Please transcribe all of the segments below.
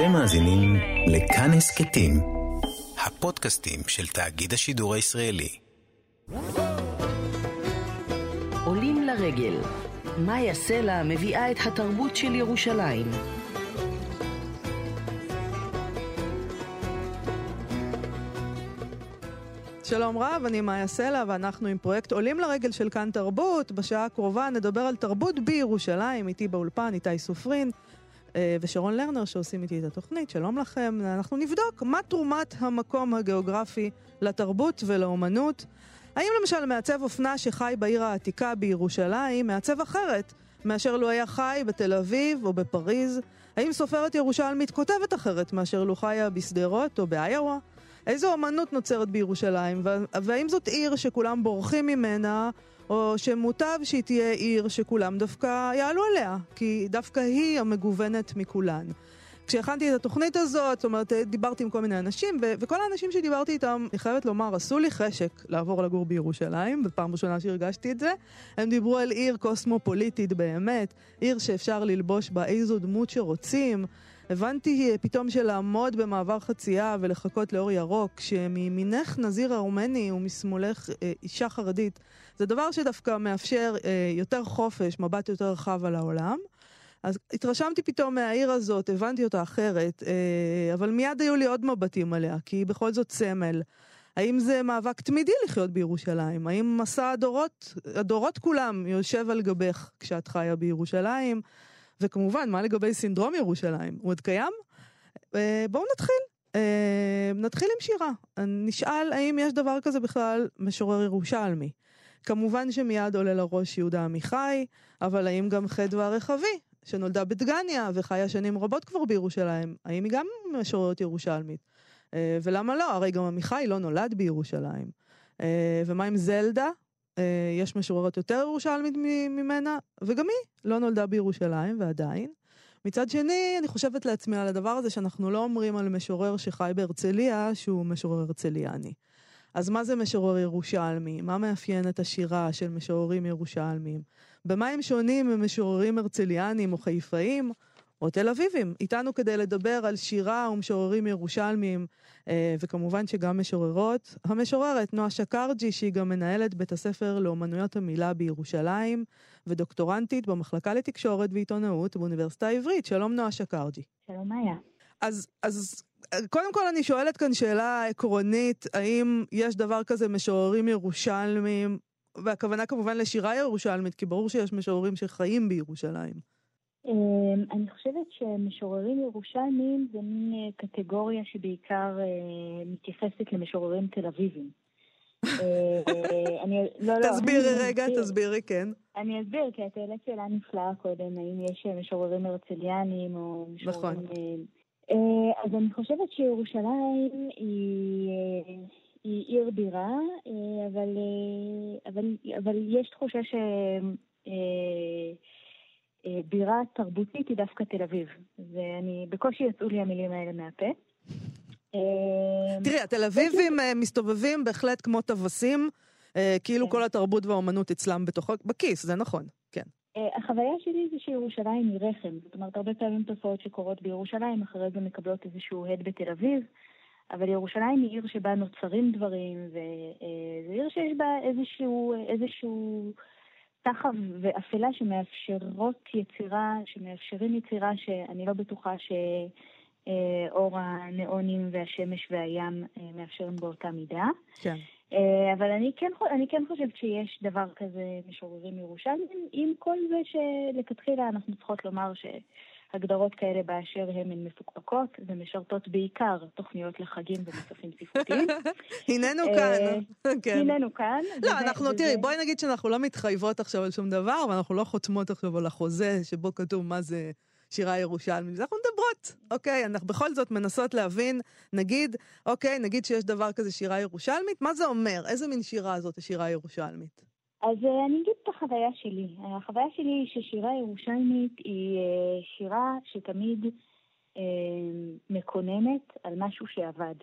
אתם מאזינים לכאן הסכתים, הפודקאסטים של תאגיד השידור הישראלי. עולים לרגל, מאיה סלע מביאה את התרבות של ירושלים. שלום רב, אני מאיה סלע ואנחנו עם פרויקט עולים לרגל של כאן תרבות. בשעה הקרובה נדבר על תרבות בירושלים, איתי באולפן, איתי סופרין ושרון לרנר שעושים איתי את התוכנית. שלום לכם. אנחנו נבדוק מה תרומת המקום הגיאוגרפי לתרבות ולאומנות. האם למשל מעצב אופנה שחי בעיר העתיקה בירושלים מעצב אחרת מאשר לו היה חי בתל אביב או בפריז? האם סופרת ירושלמית כותבת אחרת מאשר לו חיה בשדרות או באיואה? איזו אמנות נוצרת בירושלים, והאם זאת עיר שכולם בורחים ממנה, או שמוטב שהיא תהיה עיר שכולם דווקא יעלו עליה, כי דווקא היא המגוונת מכולן. כשהכנתי את התוכנית הזאת, זאת אומרת, דיברתי עם כל מיני אנשים, ו- וכל האנשים שדיברתי איתם, אני חייבת לומר, עשו לי חשק לעבור לגור בירושלים, בפעם ראשונה שהרגשתי את זה. הם דיברו על עיר קוסמופוליטית באמת, עיר שאפשר ללבוש בה איזו דמות שרוצים. הבנתי פתאום שלעמוד במעבר חצייה ולחכות לאור ירוק, שמימינך נזיר ארמני ומשמאלך אה, אישה חרדית, זה דבר שדווקא מאפשר אה, יותר חופש, מבט יותר רחב על העולם. אז התרשמתי פתאום מהעיר הזאת, הבנתי אותה אחרת, אה, אבל מיד היו לי עוד מבטים עליה, כי היא בכל זאת סמל. האם זה מאבק תמידי לחיות בירושלים? האם מסע הדורות, הדורות כולם יושב על גבך כשאת חיה בירושלים? וכמובן, מה לגבי סינדרום ירושלים? הוא עוד קיים? אה, בואו נתחיל. אה, נתחיל עם שירה. נשאל האם יש דבר כזה בכלל משורר ירושלמי. כמובן שמיד עולה לראש יהודה עמיחי, אבל האם גם חדווה הרחבי, שנולדה בדגניה וחיה שנים רבות כבר בירושלים, האם היא גם משוררת ירושלמית? אה, ולמה לא? הרי גם עמיחי לא נולד בירושלים. ומה עם זלדה, יש משוררת יותר ירושלמית ממנה, וגם היא לא נולדה בירושלים, ועדיין. מצד שני, אני חושבת לעצמי על הדבר הזה שאנחנו לא אומרים על משורר שחי בהרצליה שהוא משורר הרצליאני. אז מה זה משורר ירושלמי? מה מאפיין את השירה של משוררים ירושלמיים? במה הם שונים ממשוררים הרצליאנים או חיפאים? או תל אביבים, איתנו כדי לדבר על שירה ומשוררים ירושלמיים, אה, וכמובן שגם משוררות. המשוררת נועה שקרג'י, שהיא גם מנהלת בית הספר לאומנויות המילה בירושלים, ודוקטורנטית במחלקה לתקשורת ועיתונאות באוניברסיטה העברית. שלום נועה שקרג'י. שלום מאיה. אז, אז קודם כל אני שואלת כאן שאלה עקרונית, האם יש דבר כזה משוררים ירושלמים, והכוונה כמובן לשירה ירושלמית, כי ברור שיש משוררים שחיים בירושלים. אמ, אני חושבת שמשוררים ירושלמים זה מין אה, קטגוריה שבעיקר אה, מתייחסת למשוררים תל אביבים. אה, לא, לא, תסבירי רגע, תסבירי, כן. אני אסביר, כי את העלית שאלה נפלאה קודם, האם יש משוררים הרצליאנים או משוררים... נכון. אז אני חושבת שירושלים היא... היא עיר בירה, אבל, אבל, אבל יש תחושה ש... אה, בירה תרבותית היא דווקא תל אביב. ואני, בקושי יצאו לי המילים האלה מהפה. אה, תראי, התל אביבים אה, מסתובבים בהחלט כמו טווסים, כאילו כן. כל התרבות והאומנות אצלם בתוכו, בכיס, זה נכון, כן. החוויה שלי זה שירושלים היא רחם. זאת אומרת, הרבה פעמים תופעות שקורות בירושלים, אחרי זה מקבלות איזשהו הד בתל אביב, אבל ירושלים היא עיר שבה נוצרים דברים, וזו עיר שיש בה איזשהו, איזשהו סחף ואפלה שמאפשרות יצירה, שמאפשרים יצירה שאני לא בטוחה שאור הניאונים והשמש והים אה, מאפשרים באותה מידה. כן. אה, אבל אני כן, אני כן חושבת שיש דבר כזה משוררים ירושלמים, עם כל זה שלכתחילה אנחנו צריכות לומר ש... הגדרות כאלה באשר הן הן מפוקפקות ומשרתות בעיקר תוכניות לחגים ומסופים ספרותיים. הננו אה, כאן. כן. הננו כאן. לא, אנחנו, תראי, בואי נגיד שאנחנו לא מתחייבות עכשיו על שום דבר, ואנחנו לא חותמות עכשיו על החוזה שבו כתוב מה זה שירה ירושלמית. אנחנו מדברות, אוקיי? אנחנו בכל זאת מנסות להבין, נגיד, אוקיי, נגיד שיש דבר כזה שירה ירושלמית, מה זה אומר? איזה מין שירה זאת השירה הירושלמית? אז אה, אני אגיד את החוויה שלי. החוויה שלי היא ששירה ירושלמית היא אה, שירה שתמיד אה, מקוננת על משהו שאבד.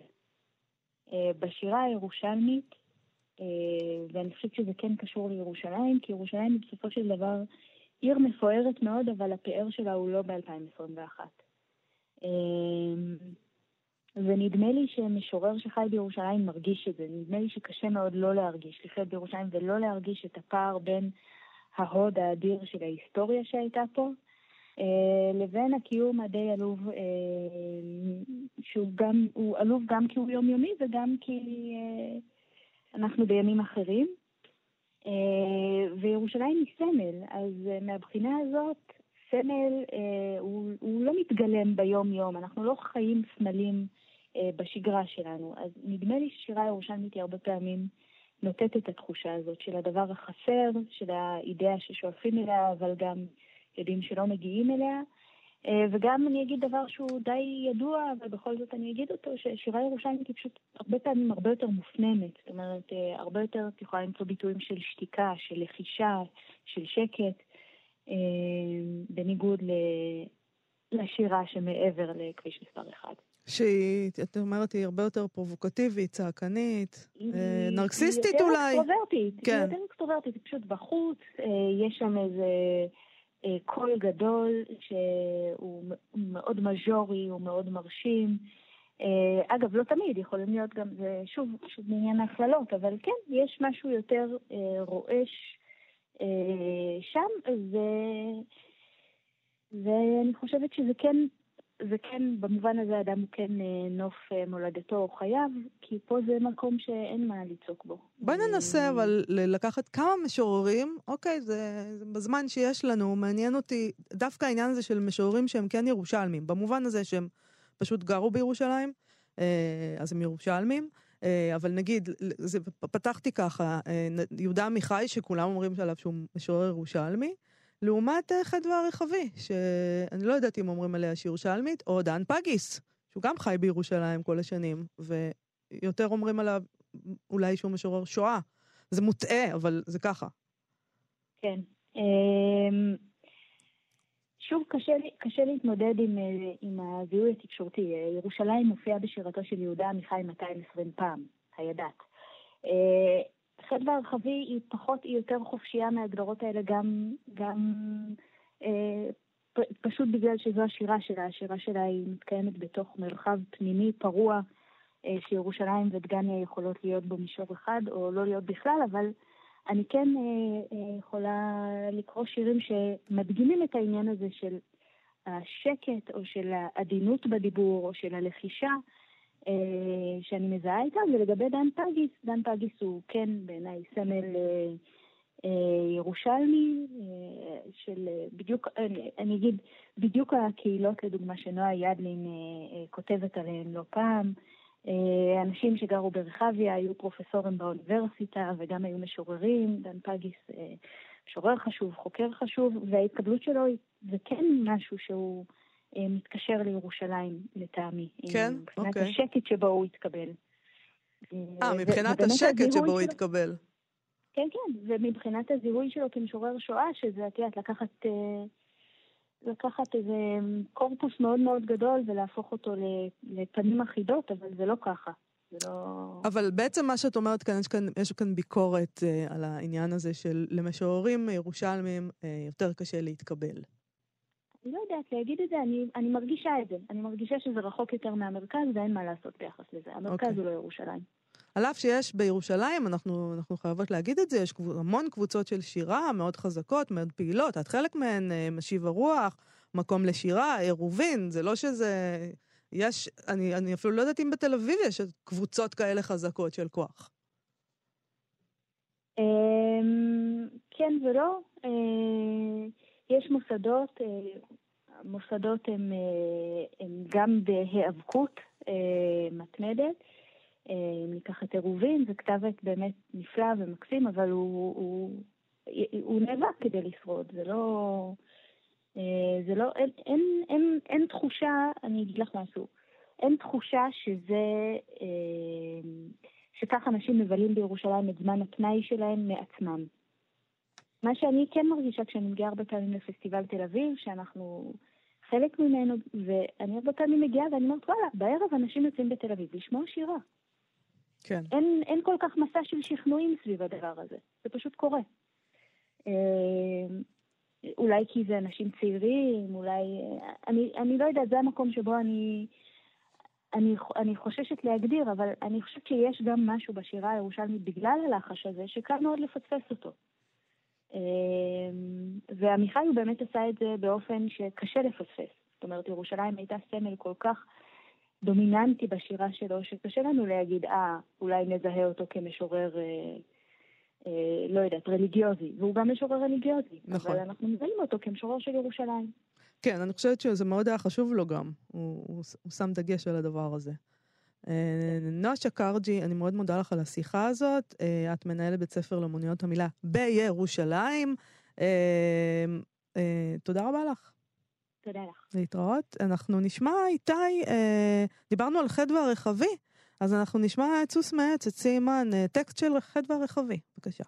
בשירה הירושלמית, ואני חושבת שזה כן קשור לירושלים, כי ירושלים היא בסופו של דבר עיר מפוארת מאוד, אבל הפאר שלה הוא לא ב-2021. ונדמה לי שמשורר שחי בירושלים מרגיש את זה. נדמה לי שקשה מאוד לא להרגיש, לחיות בירושלים ולא להרגיש את הפער בין ההוד האדיר של ההיסטוריה שהייתה פה, אה, לבין הקיום הדי עלוב, אה, שהוא גם, הוא עלוב גם כי הוא יומיומי וגם כי אה, אנחנו בימים אחרים. וירושלים היא סמל, אז מהבחינה הזאת, סמל הוא, הוא לא מתגלם ביום-יום, אנחנו לא חיים סמלים בשגרה שלנו. אז נדמה לי ששירה ירושלמית היא הרבה פעמים נותנת את התחושה הזאת של הדבר החסר, של האידאה ששואפים אליה, אבל גם יודעים שלא מגיעים אליה. אה, וגם אני אגיד דבר שהוא די ידוע, אבל בכל זאת אני אגיד אותו, ששירה ירושלמית היא פשוט הרבה פעמים הרבה יותר מופנמת. זאת אומרת, אה, הרבה יותר את יכולה למצוא ביטויים של שתיקה, של לחישה, של שקט, אה, בניגוד לשירה שמעבר לכביש מספר אחד. שהיא, את אומרת, היא הרבה יותר פרובוקטיבית, צעקנית, נרקסיסטית אולי. היא יותר אקסטרוברטית. כן. היא יותר אקסטרוברטית, היא פשוט בחוץ, יש שם איזה... אה, קול גדול שהוא מאוד מז'ורי, הוא מאוד מרשים. אה, אגב, לא תמיד, יכולים להיות גם, זה שוב, שוב בעניין ההכללות, אבל כן, יש משהו יותר אה, רועש שם, ו... ואני חושבת שזה כן וכן, במובן הזה אדם הוא כן אה, נוף אה, מולדתו או חייו, כי פה זה מקום שאין מה לצעוק בו. בואי ננסה אבל לקחת כמה משוררים, אוקיי, זה, זה בזמן שיש לנו, מעניין אותי דווקא העניין הזה של משוררים שהם כן ירושלמים, במובן הזה שהם פשוט גרו בירושלים, אה, אז הם ירושלמים. אבל נגיד, זה, פתחתי ככה, יהודה עמיחי, שכולם אומרים עליו שהוא משורר ירושלמי, לעומת אה, חדווה הרחבי, שאני לא יודעת אם אומרים עליה שירושלמית, או דן פגיס, שהוא גם חי בירושלים כל השנים, ויותר אומרים עליו אולי שהוא משורר שואה. זה מוטעה, אבל זה ככה. כן. אמ, שוב, קשה, קשה להתמודד עם, אה, עם הזיהוי התקשורתי. אה, ירושלים מופיעה בשירתו של יהודה עמיחי 220 פעם, הידעת. חדווה הרחבי היא פחות, היא יותר חופשייה מההגדרות האלה גם, גם אה, פ, פשוט בגלל שזו השירה שלה. השירה שלה היא מתקיימת בתוך מרחב פנימי פרוע, אה, שירושלים ודגניה יכולות להיות בו מישור אחד או לא להיות בכלל, אבל אני כן אה, אה, יכולה לקרוא שירים שמדגימים את העניין הזה של השקט או של העדינות בדיבור או של הלחישה. אה, שאני מזהה איתה, ולגבי דן פגיס, דן פגיס הוא כן בעיניי סמל אה, אה, ירושלמי, של בדיוק, אני, אני אגיד, בדיוק הקהילות לדוגמה שנועה ידלין כותבת עליהן לא פעם, אנשים שגרו ברחביה היו פרופסורים באוניברסיטה וגם היו משוררים, דן פגיס משורר חשוב, חוקר חשוב, וההתקבלות שלו זה כן משהו שהוא מתקשר לירושלים, לטעמי. כן? מבחינת אוקיי. מבחינת השקט שבו הוא התקבל. אה, מבחינת השקט שבו הוא התקבל. כן, כן, ומבחינת הזיהוי שלו כמשורר שואה, שזה, את יודעת, לקחת, אה, לקחת איזה קורפוס מאוד מאוד גדול ולהפוך אותו לפנים אחידות, אבל זה לא ככה. לא... אבל בעצם מה שאת אומרת כאן, יש כאן, יש כאן ביקורת uh, על העניין הזה של למשוררים ירושלמים uh, יותר קשה להתקבל. אני לא יודעת להגיד את זה, אני, אני מרגישה את זה. אני מרגישה שזה רחוק יותר מהמרכז ואין מה לעשות ביחס לזה. המרכז okay. אוקיי. הוא לא ירושלים. על אף שיש בירושלים, אנחנו, אנחנו חייבות להגיד את זה, יש המון קבוצות של שירה מאוד חזקות, מאוד פעילות. את חלק מהן, אה, משיב הרוח, מקום לשירה, עירובין, זה לא שזה... יש, אני, אני אפילו לא יודעת אם בתל אביב יש קבוצות כאלה חזקות של כוח. אמ, כן ולא. יש מוסדות, אה, המוסדות הם, אה, הם גם בהיאבקות אה, מתמדת. ניקח את עירובין, זה כתב עת באמת נפלא ומקסים, אבל הוא, הוא, הוא נאבק כדי לשרוד, זה לא... זה לא, אין, אין, אין, אין תחושה, אני אגיד לך משהו, אין תחושה שזה, שכך אנשים מבלים בירושלים את זמן הפנאי שלהם מעצמם. מה שאני כן מרגישה כשאני מגיעה הרבה פעמים לפסטיבל תל אביב, שאנחנו חלק ממנו, ואני הרבה פעמים מגיעה ואני אומרת, וואלה, בערב אנשים יוצאים בתל אביב לשמוע שירה. כן. אין, אין כל כך מסע של שכנועים סביב הדבר הזה, זה פשוט קורה. אה, אולי כי זה אנשים צעירים, אולי... אני, אני לא יודעת, זה המקום שבו אני, אני, אני חוששת להגדיר, אבל אני חושבת שיש גם משהו בשירה הירושלמית בגלל הלחש הזה, שקל מאוד לפספס אותו. ועמיחי הוא באמת עשה את זה באופן שקשה לפספס. זאת אומרת, ירושלים הייתה סמל כל כך דומיננטי בשירה שלו, שקשה לנו להגיד, אה, אולי נזהה אותו כמשורר, אה, אה, לא יודעת, רליגיוזי. והוא גם משורר רליגיוזי. נכון. אבל אנחנו מזהים אותו כמשורר של ירושלים. כן, אני חושבת שזה מאוד היה חשוב לו גם. הוא, הוא, הוא שם דגש על הדבר הזה. אה, נועה שקרג'י, אני מאוד מודה לך על השיחה הזאת. אה, את מנהלת בית ספר לאמנויות המילה בירושלים. אה, תודה רבה לך. תודה לך. להתראות. אנחנו נשמע, איתי, דיברנו על חדווה הרחבי, אז אנחנו נשמע את סוס מעץ, את סיימן, טקסט של חדווה הרחבי. בבקשה.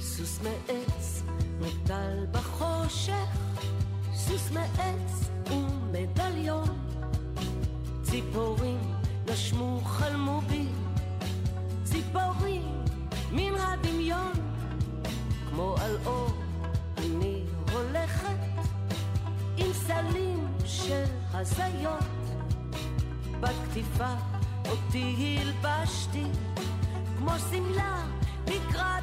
סוס מעץ מוטל בחושך, סוס מעץ ומדליון. ציפורים נשמו חלמו בי, ציפורים מן הדמיון. כמו על אור אני הולכת עם סלים של הזיות. בכתיפה אותי הלבשתי כמו שמלה לקראת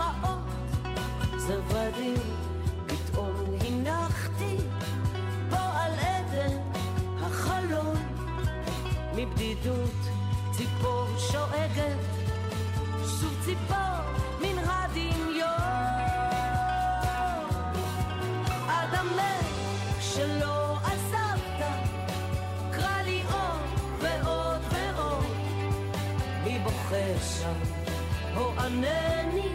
דמעות, זרבדים פתאום הנחתי פה על עדן החלון, מבדידות ציפור שואגת, שוב ציפור מן הדמיון. או ענני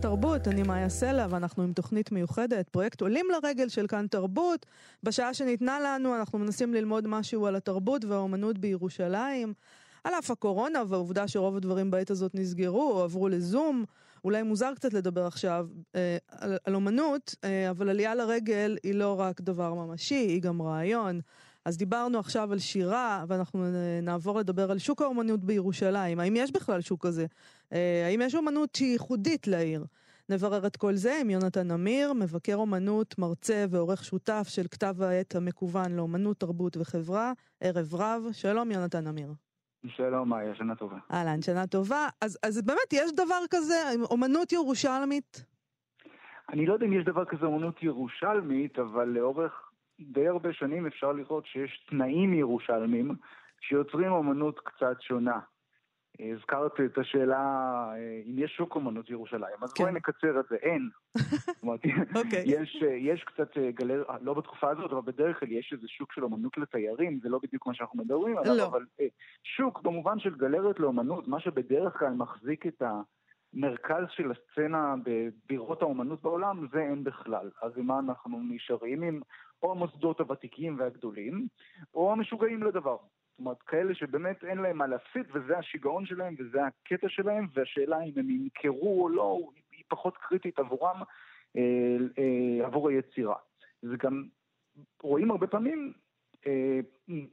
תרבות, אני מאיה סלע, ואנחנו עם תוכנית מיוחדת, פרויקט עולים לרגל של כאן תרבות. בשעה שניתנה לנו אנחנו מנסים ללמוד משהו על התרבות והאומנות בירושלים. על אף הקורונה והעובדה שרוב הדברים בעת הזאת נסגרו או עברו לזום, אולי מוזר קצת לדבר עכשיו אה, על, על אומנות, אה, אבל עלייה לרגל היא לא רק דבר ממשי, היא גם רעיון. אז דיברנו עכשיו על שירה, ואנחנו נעבור לדבר על שוק האומנות בירושלים. האם יש בכלל שוק כזה? אה, האם יש אומנות שהיא ייחודית לעיר? נברר את כל זה עם יונתן אמיר, מבקר אומנות, מרצה ועורך שותף של כתב העת המקוון לאומנות, תרבות וחברה, ערב רב. שלום יונתן אמיר. שלום, מאיה, שנה טובה. אהלן, שנה טובה. אז, אז באמת, יש דבר כזה, אומנות ירושלמית? אני לא יודע אם יש דבר כזה אומנות ירושלמית, אבל לאורך די הרבה שנים אפשר לראות שיש תנאים ירושלמים שיוצרים אומנות קצת שונה. הזכרת את השאלה אה, אם יש שוק אומנות ירושלים, אז כן. בואי נקצר את זה, אין. זאת אומרת, okay. אוקיי. יש, אה, יש קצת אה, גלר... לא בתקופה הזאת, אבל בדרך כלל יש איזה שוק של אומנות לתיירים, זה לא בדיוק מה שאנחנו מדברים עליו, לא. אבל שוק במובן של גלריות לאומנות, מה שבדרך כלל מחזיק את המרכז של הסצנה בבירות האומנות בעולם, זה אין בכלל. אז עם מה אנחנו נשארים? עם או המוסדות הוותיקים והגדולים, או המשוגעים לדבר. זאת אומרת, כאלה שבאמת אין להם מה להפסיד, וזה השיגעון שלהם, וזה הקטע שלהם, והשאלה אם הם ימכרו או לא, היא פחות קריטית עבורם, אה, אה, עבור היצירה. זה גם, רואים הרבה פעמים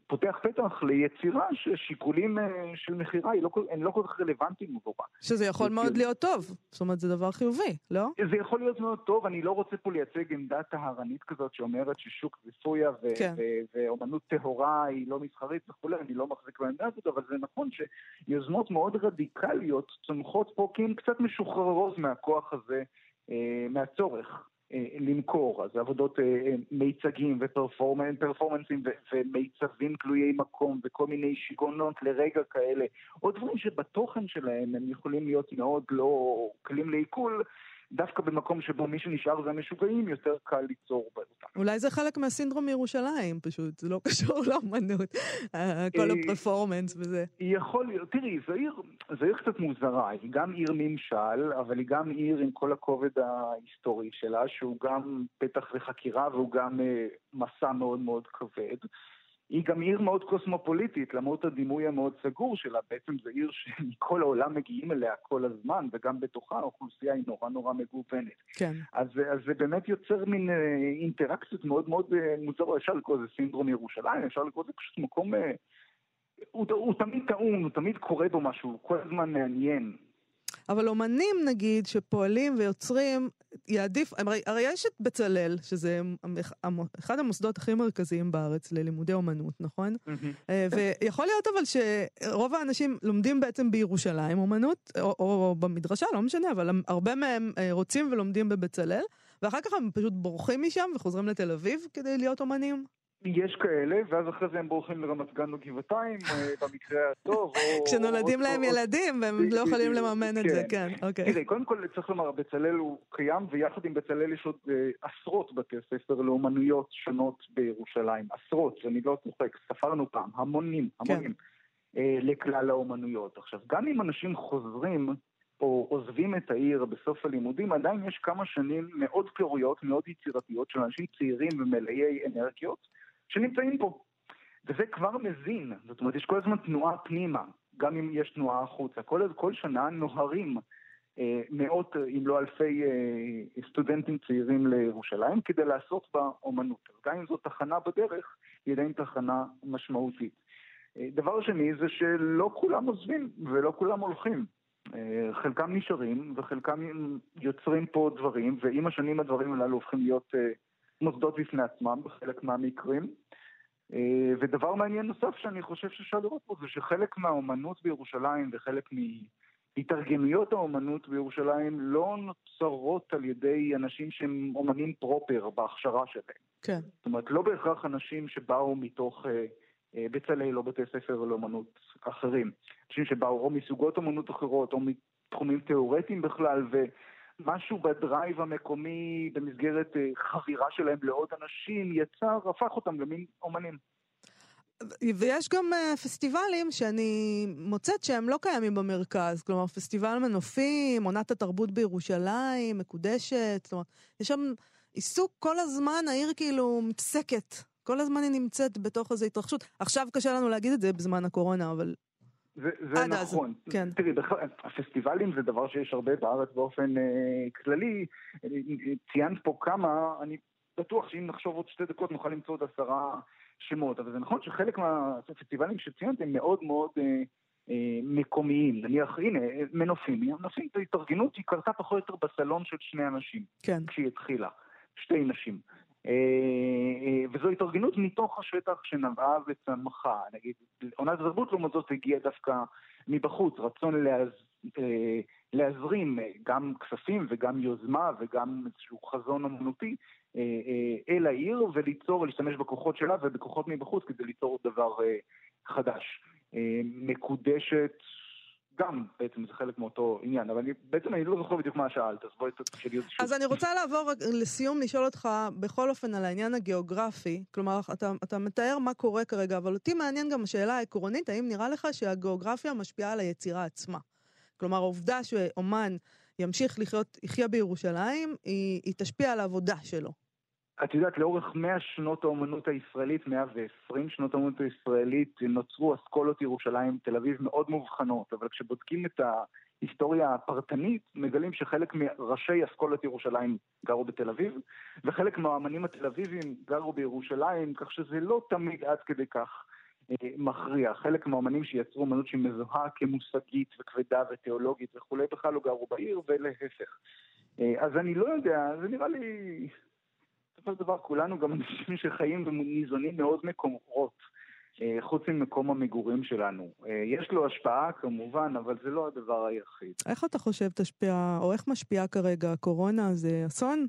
פותח פתח ליצירה ששיקולים אה, של מכירה לא, הם לא כל כך רלוונטיים עבורה. שזה יכול מאוד כאילו- להיות טוב, זאת אומרת זה דבר חיובי, לא? זה יכול להיות מאוד טוב, אני לא רוצה פה לייצג עמדה טהרנית כזאת שאומרת ששוק זה סויה ו- כן. ו- ואומנות טהורה היא לא מסחרית וכולי, אני לא מחזיק בעמדה הזאת, אבל זה נכון שיוזמות מאוד רדיקליות צומחות פה כי הן קצת משוחררות מהכוח הזה, אה, מהצורך. אה, למכור, אז עבודות אה, מיצגים ופרפורמנסים ומיצבים תלויי מקום וכל מיני שיגעונות לרגע כאלה, או דברים שבתוכן שלהם הם יכולים להיות מאוד לא קלים לעיכול, דווקא במקום שבו מי שנשאר זה המשוגעים, יותר קל ליצור אותם. אולי זה חלק מהסינדרום מירושלים פשוט, זה לא קשור לאמנות, כל אה, הפרפורמנס וזה. יכול להיות, תראי, זו עיר, זו עיר קצת מוזרה, היא גם עיר ממשל, אבל היא גם עיר עם כל הכובד ההיסטורי שלה, שהוא גם פתח לחקירה והוא גם אה, מסע מאוד מאוד כבד. היא גם עיר מאוד קוסמופוליטית, למרות הדימוי המאוד סגור שלה, בעצם זו עיר שמכל העולם מגיעים אליה כל הזמן, וגם בתוכה האוכלוסייה היא נורא נורא מגוונת. כן. אז, אז זה באמת יוצר מין אה, אינטראקציות מאוד מאוד אה, מוזרות, אפשר לקרוא לזה סינדרום ירושלים, אפשר לקרוא לזה פשוט מקום... אה, הוא, הוא תמיד טעון, הוא תמיד קורה בו משהו, הוא כל הזמן מעניין. אבל אומנים נגיד שפועלים ויוצרים, יעדיף, הרי, הרי יש את בצלאל, שזה אחד המוסדות הכי מרכזיים בארץ ללימודי אומנות, נכון? אה, ויכול להיות אבל שרוב האנשים לומדים בעצם בירושלים אומנות, או, או במדרשה, לא משנה, אבל הרבה מהם אה, רוצים ולומדים בבצלאל, ואחר כך הם פשוט בורחים משם וחוזרים לתל אביב כדי להיות אומנים. יש כאלה, ואז אחרי זה הם בורחים לרמת גן או גבעתיים, אה, במקרה הטוב. כשנולדים להם ילדים והם לא יכולים לממן את זה, כן, כן אוקיי. תראי, קודם כל צריך לומר, בצלאל הוא קיים, ויחד עם בצלאל יש עוד אה, עשרות בתי ספר לאומנויות שונות בירושלים. עשרות, אני לא צוחק, ספרנו פעם, המונים, כן. המונים, לכלל האומנויות. עכשיו, גם אם אנשים חוזרים או עוזבים את העיר בסוף הלימודים, עדיין יש כמה שנים מאוד פוריות, מאוד יצירתיות, של אנשים צעירים ומלאי אנרגיות, שנמצאים פה. וזה כבר מזין, זאת אומרת, יש כל הזמן תנועה פנימה, גם אם יש תנועה החוצה. כל, כל שנה נוהרים אה, מאות, אם לא אלפי אה, סטודנטים צעירים לירושלים כדי לעשות בה אומנות. גם אם זו תחנה בדרך, היא עדיין תחנה משמעותית. אה, דבר שני זה שלא כולם עוזבים ולא כולם הולכים. אה, חלקם נשארים וחלקם יוצרים פה דברים, ועם השנים הדברים הללו הופכים להיות אה, מוסדות בפני עצמם בחלק מהמקרים. אה, ודבר מעניין נוסף שאני חושב שאפשר לראות פה זה שחלק מהאומנות בירושלים וחלק מהתארגנויות האומנות בירושלים לא נוצרות על ידי אנשים שהם אומנים פרופר בהכשרה שלהם. כן. זאת אומרת, לא בהכרח אנשים שבאו מתוך בצלאל או בתי ספר לאומנות אחרים. אנשים שבאו או מסוגות אומנות אחרות או מתחומים תיאורטיים בכלל, ו... משהו בדרייב המקומי במסגרת אה, חבירה שלהם לעוד אנשים יצר, הפך אותם למין אומנים. ויש גם uh, פסטיבלים שאני מוצאת שהם לא קיימים במרכז, כלומר פסטיבל מנופים, עונת התרבות בירושלים, מקודשת, אומרת, יש שם עיסוק כל הזמן, העיר כאילו מתעסקת, כל הזמן היא נמצאת בתוך איזו התרחשות. עכשיו קשה לנו להגיד את זה בזמן הקורונה, אבל זה, זה נכון. אז, כן. תראי, הפסטיבלים זה דבר שיש הרבה בארץ באופן אה, כללי. ציינת פה כמה, אני בטוח שאם נחשוב עוד שתי דקות נוכל למצוא עוד עשרה שמות, אבל זה נכון שחלק מהפסטיבלים שציינת הם מאוד מאוד אה, אה, מקומיים. נניח, הנה, מנופים. מנופים זו התארגנות, היא קרתה פחות או יותר בסלון של שני אנשים. כן. כשהיא התחילה. שתי נשים. אה, אה, וזו התארגנות מתוך השטח שנבעה וצמחה. נגיד, עונת התרבות לעומת זאת הגיעה דווקא מבחוץ, רצון להז... אה, להזרים גם כספים וגם יוזמה וגם איזשהו חזון אמנותי אל העיר וליצור, להשתמש בכוחות שלה ובכוחות מבחוץ כדי ליצור דבר חדש. מקודשת גם בעצם זה חלק מאותו עניין, אבל אני, בעצם אני לא זוכר בדיוק מה שאלת, אז בואי תשאלי אותי שוב. אז אני רוצה לעבור לסיום, לשאול אותך בכל אופן על העניין הגיאוגרפי, כלומר, אתה, אתה מתאר מה קורה כרגע, אבל אותי מעניין גם השאלה העקרונית, האם נראה לך שהגיאוגרפיה משפיעה על היצירה עצמה? כלומר, העובדה שאומן ימשיך לחיות, יחיה בירושלים, היא, היא תשפיע על העבודה שלו. את יודעת, לאורך 100 שנות האומנות הישראלית, 120 שנות האומנות הישראלית, נוצרו אסכולות ירושלים, תל אביב מאוד מובחנות, אבל כשבודקים את היסטוריה פרטנית, מגלים שחלק מראשי אסכולת ירושלים גרו בתל אביב, וחלק מהאמנים התל אביבים גרו בירושלים, כך שזה לא תמיד עד כדי כך אה, מכריע. חלק מהאמנים שיצרו אמנות שהיא מזוהה כמושגית וכבדה ותיאולוגית וכולי, בכלל לא גרו בעיר, ולהפך. אה, אז אני לא יודע, זה נראה לי... בסופו של דבר כולנו גם אנשים שחיים וניזונים מעוד מקומות. אה, חוץ ממקום המגורים שלנו. אה, יש לו השפעה כמובן, אבל זה לא הדבר היחיד. איך אתה חושב תשפיע, או איך משפיעה כרגע הקורונה? זה אסון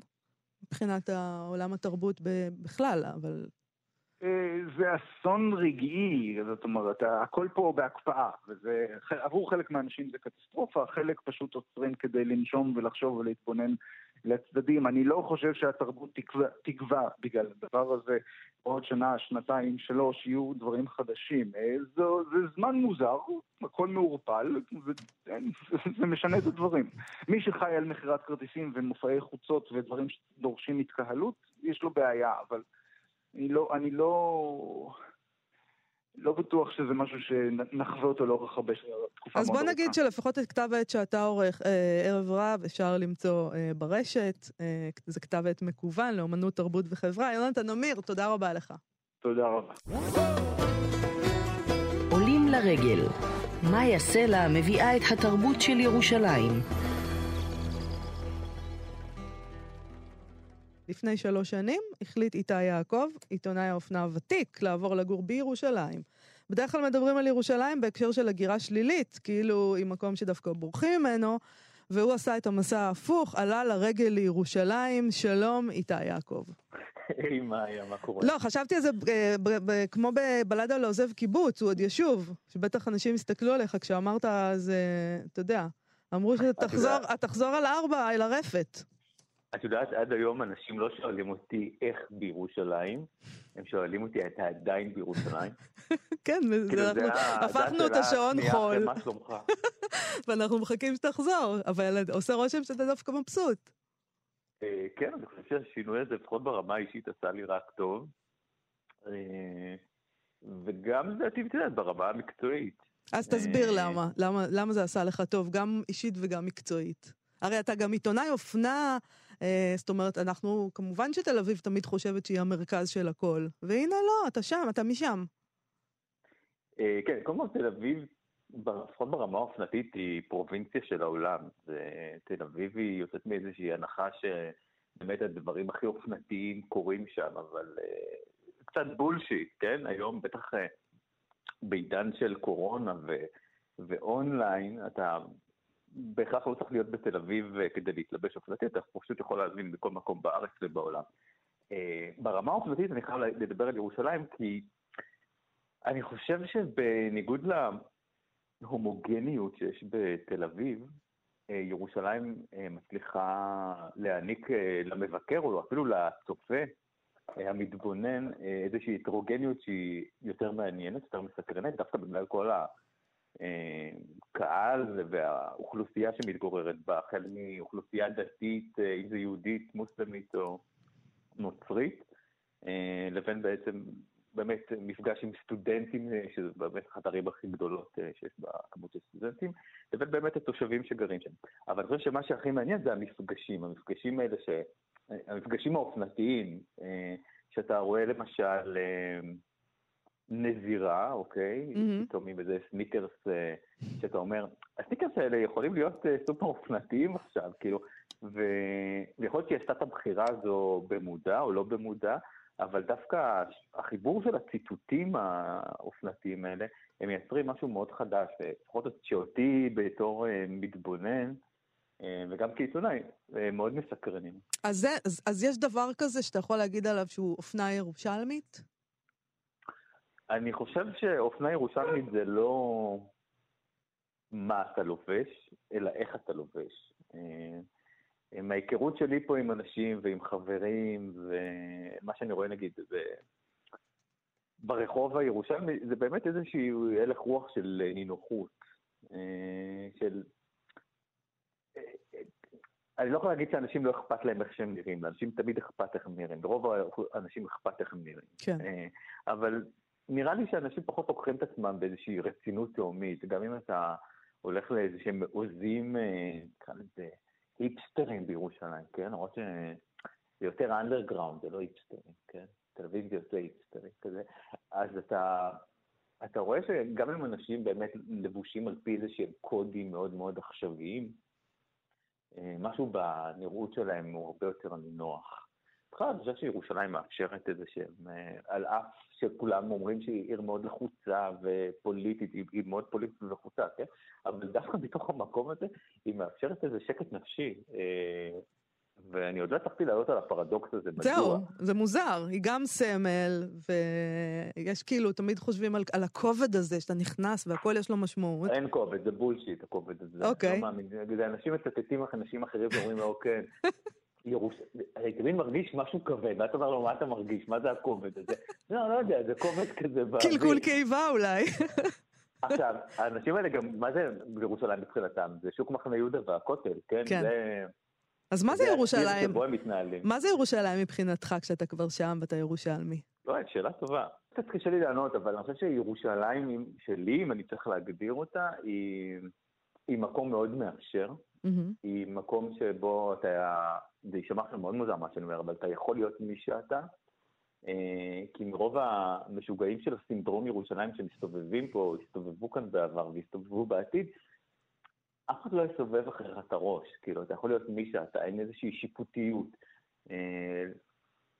מבחינת עולם התרבות בכלל, אבל... אה, זה אסון רגעי, זאת אומרת, הכל פה בהקפאה, וזה, עבור חלק מהאנשים זה קטסטרופה, חלק פשוט עוצרים כדי לנשום ולחשוב ולהתבונן לצדדים. אני לא חושב שהתרבות תקווה, בגלל הדבר הזה. עוד שנה, שנתיים, שלוש, יהיו דברים חדשים. אה, זה, זה זמן מוזר, הכל מעורפל, וזה משנה את הדברים. מי שחי על מכירת כרטיסים ומופעי חוצות ודברים שדורשים התקהלות, יש לו בעיה, אבל אני לא... אני לא... לא בטוח שזה משהו שנחווה אותו לאורך הרבה תקופה מאוד ארוכה. אז בוא נגיד שלפחות את כתב העת שאתה עורך, אה, ערב רב, אפשר למצוא אה, ברשת. אה, זה כתב עת מקוון לאומנות, תרבות וחברה. יונתן אמיר, תודה רבה לך. תודה רבה. עולים לרגל. מאיה סלע מביאה את התרבות של ירושלים. לפני שלוש שנים החליט איתי יעקב, עיתונאי האופנה הוותיק, לעבור לגור בירושלים. בדרך כלל מדברים על ירושלים בהקשר של הגירה שלילית, כאילו היא מקום שדווקא בורחים ממנו, והוא עשה את המסע ההפוך, עלה לרגל לירושלים, שלום איתי יעקב. היי, מה היה, מה קורה? לא, חשבתי על זה כמו בבלדה לעוזב קיבוץ, הוא עוד ישוב, שבטח אנשים יסתכלו עליך כשאמרת, אז אתה יודע, אמרו שתחזור על ארבע אל הרפת. את יודעת, עד היום אנשים לא שואלים אותי איך בירושלים, הם שואלים אותי, אתה עדיין בירושלים? כן, כאילו, הפכנו את השעון חול. מה שלומך? ואנחנו מחכים שתחזור, אבל עושה רושם שאתה דווקא מבסוט. אה, כן, אני חושב שהשינוי הזה, לפחות ברמה האישית, עשה לי רק טוב. אה, וגם, לדעתי, את יודעת, ברמה המקצועית. אז תסביר אה, למה, למה זה עשה לך טוב, גם אישית וגם מקצועית. הרי אתה גם עיתונאי אופנה, זאת אומרת, אנחנו, כמובן שתל אביב תמיד חושבת שהיא המרכז של הכל, והנה לא, אתה שם, אתה משם. אה, כן, קודם כל תל אביב, לפחות ברמה האופנתית, היא פרובינציה של העולם. תל אביב היא יוצאת מאיזושהי הנחה שבאמת הדברים הכי אופנתיים קורים שם, אבל אה, קצת בולשיט, כן? היום בטח בעידן של קורונה. ואונליין, אתה בהכרח לא צריך להיות בתל אביב אה, כדי להתלבש אופנתי, אתה פשוט יכול להזמין בכל מקום בארץ ובעולם. אה, ברמה האופנתית אני חייב לדבר על ירושלים, כי אני חושב שבניגוד להומוגניות שיש בתל אביב, אה, ירושלים מצליחה להעניק למבקר או אפילו לצופה המתבונן איזושהי הטרוגניות שהיא יותר מעניינת, יותר מסקרנת, דווקא בגלל כל ה... הקהל והאוכלוסייה שמתגוררת בה, החל מאוכלוסייה דתית, אה, אם זה יהודית, מוסלמית או נוצרית, אה, לבין בעצם באמת מפגש עם סטודנטים, אה, שזה באמת אחת הערים הכי גדולות שיש בכמות של סטודנטים, לבין באמת התושבים שגרים שם. אבל אני חושב שמה שהכי מעניין זה המפגשים, המפגשים האלה, ש... המפגשים האופנתיים, שאתה רואה למשל נזירה, אוקיי? Mm-hmm. פתאום עם איזה סניקרס אה, שאתה אומר, הסניקרס האלה יכולים להיות אה, סופר אופנתיים עכשיו, כאילו, ו... ויכול להיות שהיא עשתה את הבחירה הזו במודע או לא במודע, אבל דווקא החיבור של הציטוטים האופנתיים האלה, הם מייצרים משהו מאוד חדש, לפחות שאותי בתור אה, מתבונן, וגם כעיתונאי, מאוד מסקרנים. אז, זה, אז, אז יש דבר כזה שאתה יכול להגיד עליו שהוא אופנה ירושלמית? אני חושב שאופנה ירושלמית זה לא מה אתה לובש, אלא איך אתה לובש. אה, מההיכרות שלי פה עם אנשים ועם חברים, ומה שאני רואה נגיד זה ברחוב הירושלמי, זה באמת איזשהו הלך רוח של נינוחות, אה, של... אה, אני לא יכול להגיד שאנשים לא אכפת להם איך שהם נראים, לאנשים תמיד אכפת איך הם נראים, לרוב האנשים אכפת איך הם נראים. כן. אבל נראה לי שאנשים פחות לוקחים את עצמם באיזושהי רצינות תהומית, גם אם אתה הולך לאיזה שהם מעוזים, אה, נקרא לזה, היפסטרים בירושלים, כן? למרות שזה יותר אנדרגראונד, זה לא היפסטרים, כן? תל אביב זה יותר היפסטרים כזה. אז אתה, אתה רואה שגם אם אנשים באמת לבושים על פי איזה שהם קודים מאוד מאוד עכשוויים, אה, משהו בנראות שלהם הוא הרבה יותר נוח. בכלל, אני חושב שירושלים מאפשרת איזה שהם, אה, על אף שכולם אומרים שהיא עיר מאוד לחוצה ופוליטית, היא, היא מאוד פוליטית ולחוצה, כן? אבל דווקא מתוך המקום הזה, היא מאפשרת איזה שקט נפשי. אה, ואני עוד לא הצלחתי לעלות על הפרדוקס הזה, מדוע. זהו, זה מוזר, היא גם סמל, ויש כאילו, תמיד חושבים על, על הכובד הזה, שאתה נכנס והכל יש לו משמעות. אין כובד, זה בולשיט, הכובד הזה. אוקיי. לא מאמין, אנשים מצטטים אנשים אחרים ואומרים כן. ירוש... הרי תמיד מרגיש משהו כבד, ואתה אומר לו, מה אתה מרגיש? מה זה הכובד הזה? לא, לא יודע, זה כובד כזה באוויר. קלקול קיבה אולי. עכשיו, האנשים האלה גם, מה זה בירושלים מבחינתם? זה שוק מחנה יהודה והכותל, כן? כן. זה... אז מה זה ירושלים? זה שבו הם מתנהלים. מה זה ירושלים מבחינתך כשאתה כבר שם ואתה ירושלמי? לא, שאלה טובה. קצת קשה לי לענות, אבל אני חושב שירושלים שלי, אם אני צריך להגדיר אותה, היא, היא מקום מאוד מאפשר. מהמם. היא מקום שבו אתה, זה יישמע עכשיו מאוד מוזר מה שאני אומר, אבל אתה יכול להיות מי שאתה. אה, כי מרוב המשוגעים של הסינדרום ירושלים שמסתובבים פה, הסתובבו כאן בעבר והסתובבו בעתיד, אף אחד לא יסובב אחריך את הראש, כאילו, אתה יכול להיות מי שאתה, אין איזושהי שיפוטיות. אה,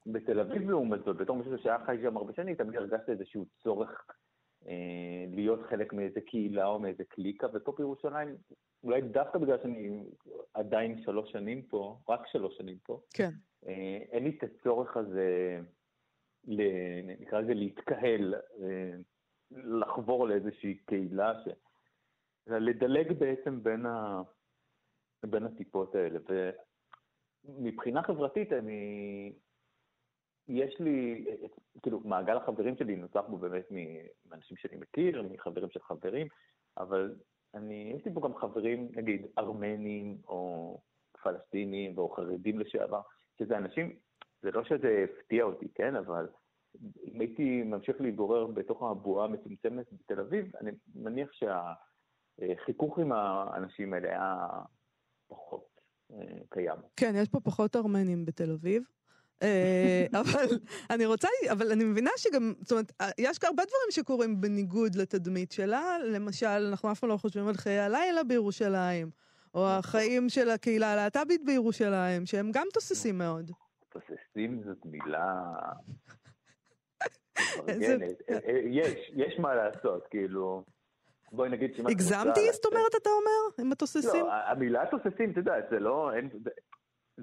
בתל אביב לעומת זאת, בתור מישהו שהיה חי שם הרבה שנים, תמיד הרגשת איזשהו צורך להיות חלק מאיזה קהילה או מאיזה קליקה, ופה בירושלים, אולי דווקא בגלל שאני עדיין שלוש שנים פה, רק שלוש שנים פה, כן. אה, אין לי את הצורך הזה, נקרא לזה להתקהל, אה, לחבור לאיזושהי קהילה, ש... לדלג בעצם בין, ה... בין הטיפות האלה. ומבחינה חברתית, אני... יש לי, כאילו, מעגל החברים שלי נוצר בו באמת מאנשים שאני מכיר, מחברים של חברים, אבל אני, יש לי פה גם חברים, נגיד, ארמנים, או פלסטינים, או חרדים לשעבר, שזה אנשים, זה לא שזה הפתיע אותי, כן, אבל אם הייתי ממשיך להתגורר בתוך הבועה המצומצמת בתל אביב, אני מניח שהחיכוך עם האנשים האלה היה פחות אה, קיים. כן, יש פה פחות ארמנים בתל אביב. אה, אבל אני רוצה, אבל אני מבינה שגם, זאת אומרת, יש הרבה דברים שקורים בניגוד לתדמית שלה, למשל, אנחנו אף פעם לא חושבים על חיי הלילה בירושלים, או החיים של הקהילה הלהט"בית בירושלים, שהם גם תוססים מאוד. תוססים זאת מילה... אה, אה, יש, יש מה לעשות, כאילו... בואי נגיד שאם את רוצה הגזמתי, זאת אומרת, אתה אומר, עם התוססים? לא, המילה תוססים, אתה יודע, זה לא,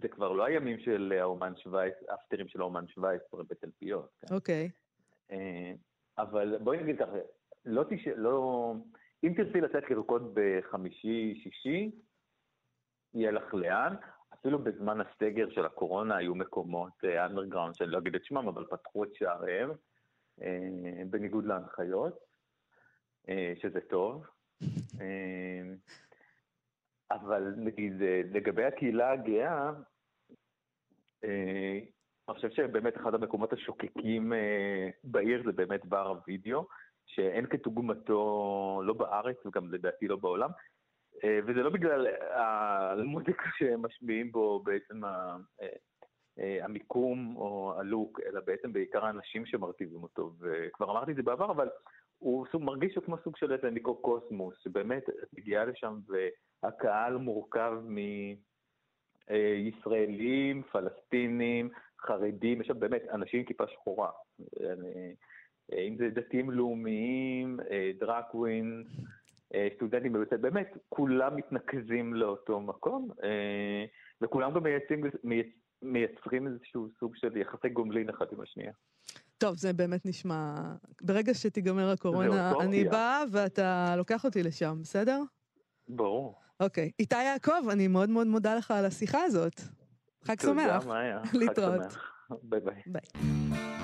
זה, כבר לא הימים של האומן שווייץ, אפטרים של האומן שווייץ כבר בתלפיות. כן? אוקיי. אה, אבל בואי נגיד ככה, לא תש... לא... אם תרצי לצאת לרקוד בחמישי, שישי, יהיה לך לאן. אפילו בזמן הסגר של הקורונה היו מקומות אנדרגראונד, שאני לא אגיד את שמם, אבל פתחו את שעריהם, אה, בניגוד להנחיות, אה, שזה טוב. אבל נגיד, אה, לגבי הקהילה הגאה, אה, אני חושב שבאמת אחד המקומות השוקקים אה, בעיר זה באמת בר הווידאו, שאין כדוגמתו לא בארץ וגם לדעתי לא בעולם. וזה לא בגלל המוזיקה שהם משמיעים בו בעצם המיקום או הלוק, אלא בעצם בעיקר האנשים שמרטיבים אותו. וכבר אמרתי את זה בעבר, אבל הוא סוג, מרגיש כמו סוג של איזה מיקרוקוסמוס, שבאמת מגיעה לשם והקהל מורכב מישראלים, פלסטינים, חרדים, יש שם באמת אנשים עם כיפה שחורה. אה, אם זה דתיים לאומיים, drag queen, סטודנטים בבית באמת, כולם מתנקזים לאותו מקום, אה, וכולם גם מייצרים, מייצ- מייצרים איזשהו סוג של יחסי גומלין אחד עם השנייה. טוב, זה באמת נשמע... ברגע שתיגמר הקורונה. אני באה ואתה לוקח אותי לשם, בסדר? ברור. אוקיי. איתי יעקב, אני מאוד מאוד מודה לך על השיחה הזאת. חג שמח. תודה, מאיה. להתראות. ביי ביי. ביי.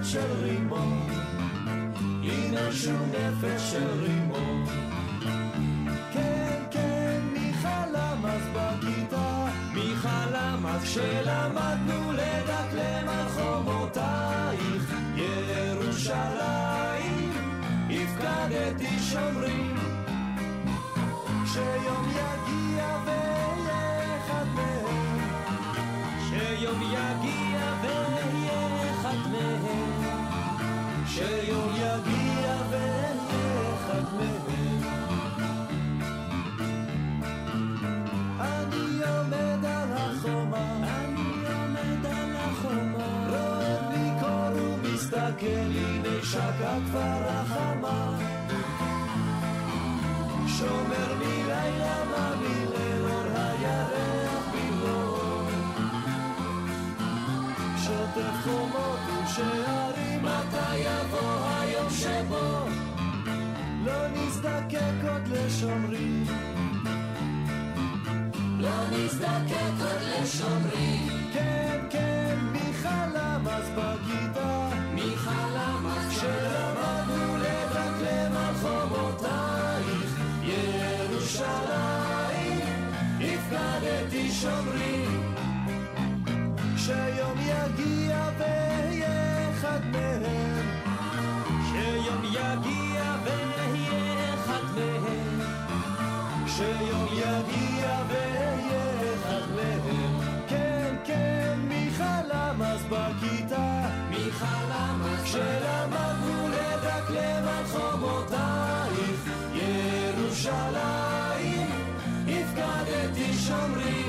נפץ של רימון. עם איזשהו נפץ של רימון. כן כן מי חלם בכיתה. מי חלם כשלמדנו לדקלם על חומותייך ירושלים הפקדתי שומרים ומסתכל הנה שקעה כבר החמה. שומר מלילה מה מליל אור הירח במלואו שוטף חומות ושערים מתי יבוא היום שבו? לא נזדקק עוד לשומרים. לא נזדקק עוד לשומרים הפקדתי שומרים שיום יגיע ואהיה אחד מהם. שיום יגיע ואהיה אחד מהם. שיום יגיע ואהיה אחד מהם. כן כן מי חלם אז בכיתה. מי חלם אז כשלמדנו לדקלם על חומותייך. ירושלים הפקדתי שומרים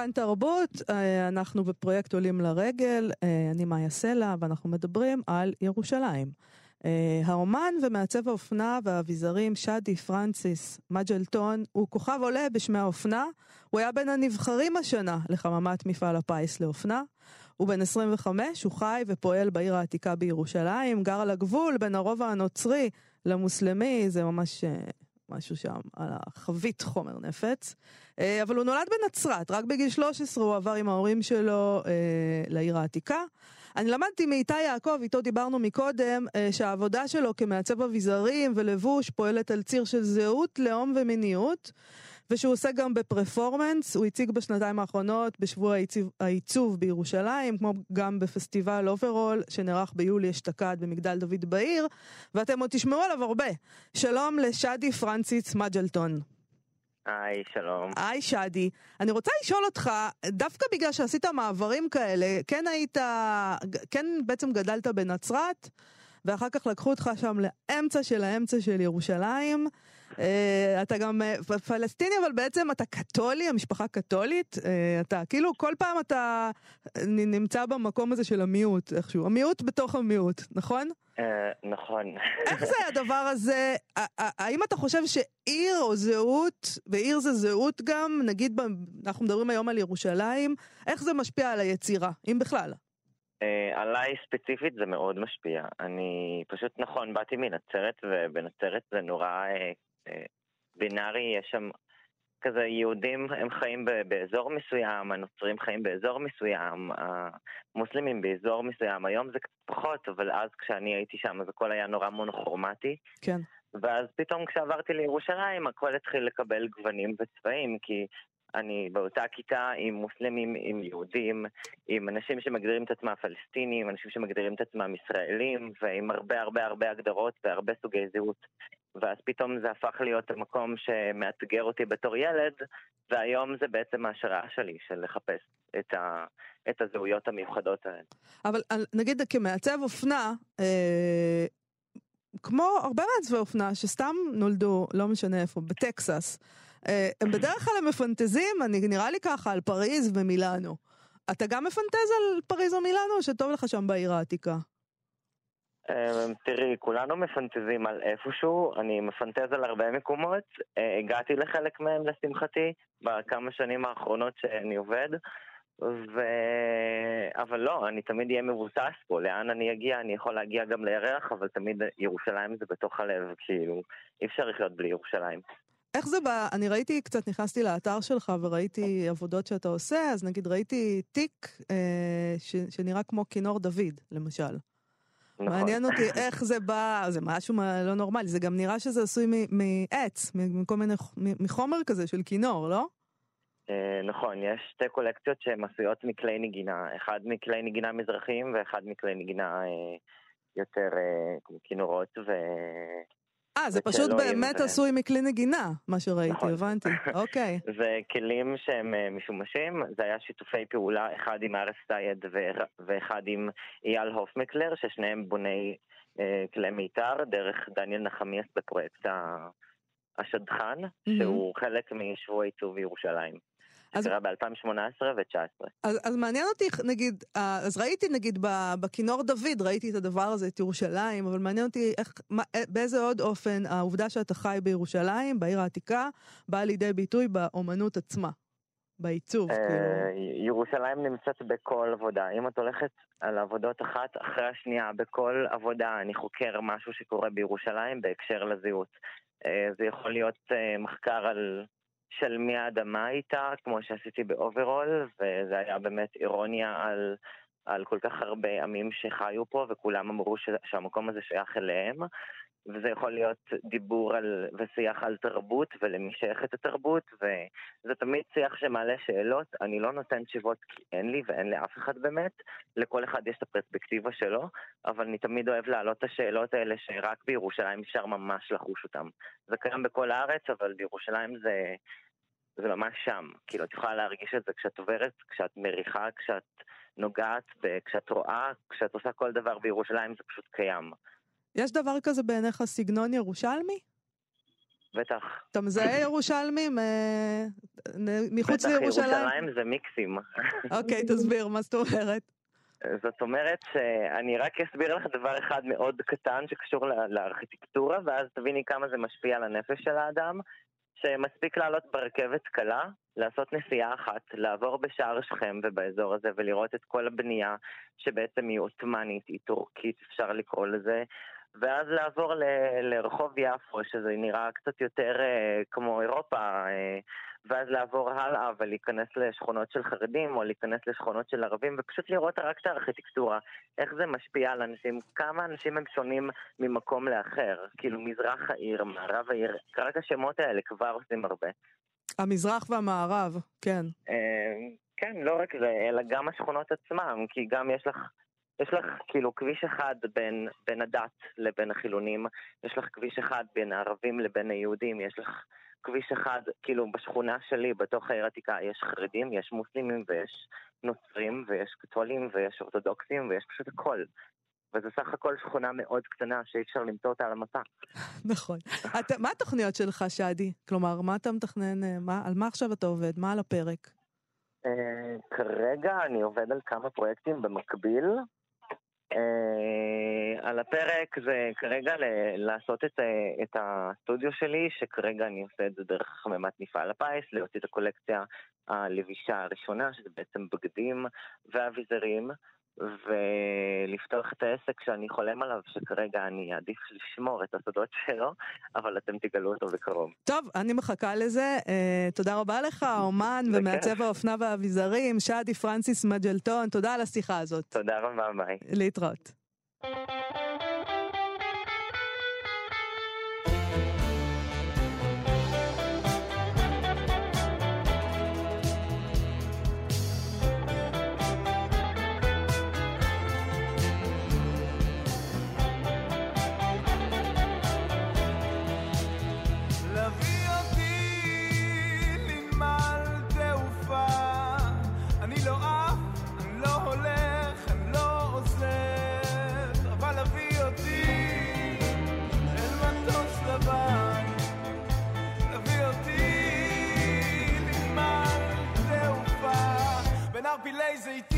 כאן תרבות, אה, אנחנו בפרויקט עולים לרגל, אה, אני מאיה סלע ואנחנו מדברים על ירושלים. אה, האומן ומעצב האופנה והאביזרים שדי פרנסיס מג'לטון הוא כוכב עולה בשמי האופנה, הוא היה בין הנבחרים השנה לחממת מפעל הפיס לאופנה. הוא בן 25, הוא חי ופועל בעיר העתיקה בירושלים, גר על הגבול בין הרובע הנוצרי למוסלמי, זה ממש אה, משהו שם על החבית חומר נפץ. אה, אבל הוא נולד בנצרת, רק בגיל 13 הוא עבר עם ההורים שלו אה, לעיר העתיקה. אני למדתי מאיתי יעקב, איתו דיברנו מקודם, אה, שהעבודה שלו כמעצב אביזרים ולבוש פועלת על ציר של זהות, לאום ומיניות. ושהוא עושה גם בפרפורמנס, הוא הציג בשנתיים האחרונות בשבוע העיצוב, העיצוב בירושלים, כמו גם בפסטיבל אוברול שנערך ביולי אשתקד במגדל דוד בעיר, ואתם עוד תשמעו עליו הרבה. שלום לשדי פרנסיס מג'לטון. היי, שלום. היי שדי, אני רוצה לשאול אותך, דווקא בגלל שעשית מעברים כאלה, כן היית, כן בעצם גדלת בנצרת, ואחר כך לקחו אותך שם לאמצע של האמצע של ירושלים. Uh, אתה גם uh, פלסטיני, אבל בעצם אתה קתולי, המשפחה קתולית. Uh, אתה כאילו כל פעם אתה נמצא במקום הזה של המיעוט איכשהו. המיעוט בתוך המיעוט, נכון? נכון. איך זה הדבר הזה? האם אתה חושב שעיר או זהות, ועיר זה זהות גם, נגיד אנחנו מדברים היום על ירושלים, איך זה משפיע על היצירה, אם בכלל? Uh, עליי ספציפית זה מאוד משפיע. אני פשוט נכון, באתי מנצרת, ובנצרת זה נורא uh, בינארי, יש שם כזה יהודים הם חיים באזור מסוים, הנוצרים חיים באזור מסוים, המוסלמים באזור מסוים, היום זה פחות, אבל אז כשאני הייתי שם אז הכל היה נורא מונוכרומטי. כן. ואז פתאום כשעברתי לירושלים הכל התחיל לקבל גוונים וצבעים, כי אני באותה כיתה עם מוסלמים, עם יהודים, עם אנשים שמגדירים את עצמם פלסטינים, אנשים שמגדירים את עצמם ישראלים, ועם הרבה הרבה הרבה הגדרות והרבה סוגי זהות. ואז פתאום זה הפך להיות המקום שמאתגר אותי בתור ילד, והיום זה בעצם ההשראה שלי, של לחפש את, ה, את הזהויות המיוחדות האלה. אבל נגיד כמעצב אופנה, אה, כמו הרבה מעצבי אופנה שסתם נולדו, לא משנה איפה, בטקסס, הם בדרך כלל מפנטזים, אני, נראה לי ככה, על פריז ומילאנו. אתה גם מפנטז על פריז או מילאנו, או שטוב לך שם בעיר העתיקה? אמ, תראי, כולנו מפנטזים על איפשהו, אני מפנטז על הרבה מקומות, אה, הגעתי לחלק מהם לשמחתי, בכמה שנים האחרונות שאני עובד, ו... אבל לא, אני תמיד אהיה מבוסס פה, לאן אני אגיע, אני יכול להגיע גם לירח, אבל תמיד ירושלים זה בתוך הלב, כאילו, אי אפשר לחיות בלי ירושלים. איך זה בא, אני ראיתי קצת, נכנסתי לאתר שלך וראיתי עבודות שאתה עושה, אז נגיד ראיתי תיק אה, ש, שנראה כמו כינור דוד, למשל. נכון. מעניין אותי איך זה בא, זה משהו לא נורמלי, זה גם נראה שזה עשוי מעץ, מכל מיני, מחומר כזה של כינור, לא? אה, נכון, יש שתי קולקציות שהן עשויות מכלי נגינה, אחד מכלי נגינה מזרחיים ואחד מכלי נגינה אה, יותר אה, כמו כינורות ו... אה, זה פשוט באמת ו- עשוי מכלי נגינה, מה שראיתי, נכון. הבנתי. אוקיי. זה כלים שהם אה, משומשים, זה היה שיתופי פעולה, אחד עם ארס סייד ו- ואחד עם אייל הופמקלר, ששניהם בוני אה, כלי מיתר, דרך דניאל נחמיאס בפרויקט השדכן, שהוא חלק משבוע עיצוב ירושלים. אז- שקרה ב-2018 ו-2019. אז, אז מעניין אותי, נגיד, אז ראיתי נגיד בכינור דוד, ראיתי את הדבר הזה, את ירושלים, אבל מעניין אותי איך, מה, אה, באיזה עוד אופן העובדה שאתה חי בירושלים, בעיר העתיקה, באה לידי ביטוי באומנות עצמה, בעיצוב, אה, כאילו. ירושלים נמצאת בכל עבודה. אם את הולכת על עבודות אחת אחרי השנייה, בכל עבודה אני חוקר משהו שקורה בירושלים בהקשר לזהות. אה, זה יכול להיות אה, מחקר על של מי האדמה הייתה, כמו שעשיתי באוברול, וזה היה באמת אירוניה על, על כל כך הרבה עמים שחיו פה, וכולם אמרו ש, שהמקום הזה שייך אליהם. וזה יכול להיות דיבור על, ושיח על תרבות ולמי שייכת התרבות, וזה תמיד שיח שמעלה שאלות, אני לא נותן תשובות כי אין לי ואין לאף אחד באמת, לכל אחד יש את הפרספקטיבה שלו, אבל אני תמיד אוהב להעלות את השאלות האלה שרק בירושלים אפשר ממש לחוש אותן. זה קיים בכל הארץ, אבל בירושלים זה, זה ממש שם. כאילו, את יכולה להרגיש את זה כשאת עוברת, כשאת מריחה, כשאת נוגעת, כשאת רואה, כשאת עושה כל דבר בירושלים, זה פשוט קיים. יש דבר כזה בעיניך סגנון ירושלמי? בטח. אתה מזהה ירושלמים אה, מחוץ בטח לירושלים? ירושלים זה מיקסים. אוקיי, תסביר, מה זאת אומרת? זאת אומרת שאני רק אסביר לך דבר אחד מאוד קטן שקשור לארכיטקטורה, ואז תביני כמה זה משפיע על הנפש של האדם, שמספיק לעלות ברכבת קלה, לעשות נסיעה אחת, לעבור בשער שכם ובאזור הזה ולראות את כל הבנייה שבעצם היא עות'מאנית, היא טורקית, אפשר לקרוא לזה, ואז לעבור ל- לרחוב יפו, שזה נראה קצת יותר אה, כמו אירופה, אה, ואז לעבור הלאה ולהיכנס לשכונות של חרדים או להיכנס לשכונות של ערבים ופשוט לראות רק את הארכיטקטורה, איך זה משפיע על אנשים, כמה אנשים הם שונים ממקום לאחר, כאילו מזרח העיר, מערב העיר, רק השמות האלה כבר עושים הרבה. המזרח והמערב, כן. אה, כן, לא רק זה, אלא גם השכונות עצמם, כי גם יש לך, יש לך כאילו כביש אחד בין, בין הדת לבין החילונים, יש לך כביש אחד בין הערבים לבין היהודים, יש לך כביש אחד, כאילו בשכונה שלי, בתוך העיר העתיקה, יש חרדים, יש מוסלמים ויש נוצרים ויש קתולים ויש אורתודוקסים ויש פשוט הכל. וזה סך הכל שכונה מאוד קטנה שאי אפשר למצוא אותה על המסע. נכון. אתה, מה התוכניות שלך, שאדי? כלומר, מה אתה מתכנן, אה, מה, על מה עכשיו אתה עובד? מה על הפרק? Uh, כרגע אני עובד על כמה פרויקטים במקביל. Uh, על הפרק זה כרגע לעשות uh, את הסטודיו שלי, שכרגע אני עושה את זה דרך חממת מפעל הפיס, להוציא את הקולקציה הלבישה הראשונה, שזה בעצם בגדים ואביזרים, ולפתוח את העסק שאני חולם עליו, שכרגע אני אעדיף לשמור את הסודות שלו, אבל אתם תגלו אותו בקרוב. טוב, אני מחכה לזה. אה, תודה רבה לך, בכיף. ומעצב האופנה והאביזרים, שאדי פרנסיס מג'לטון. תודה על השיחה הזאת. תודה רבה, ביי. להתראות. crazy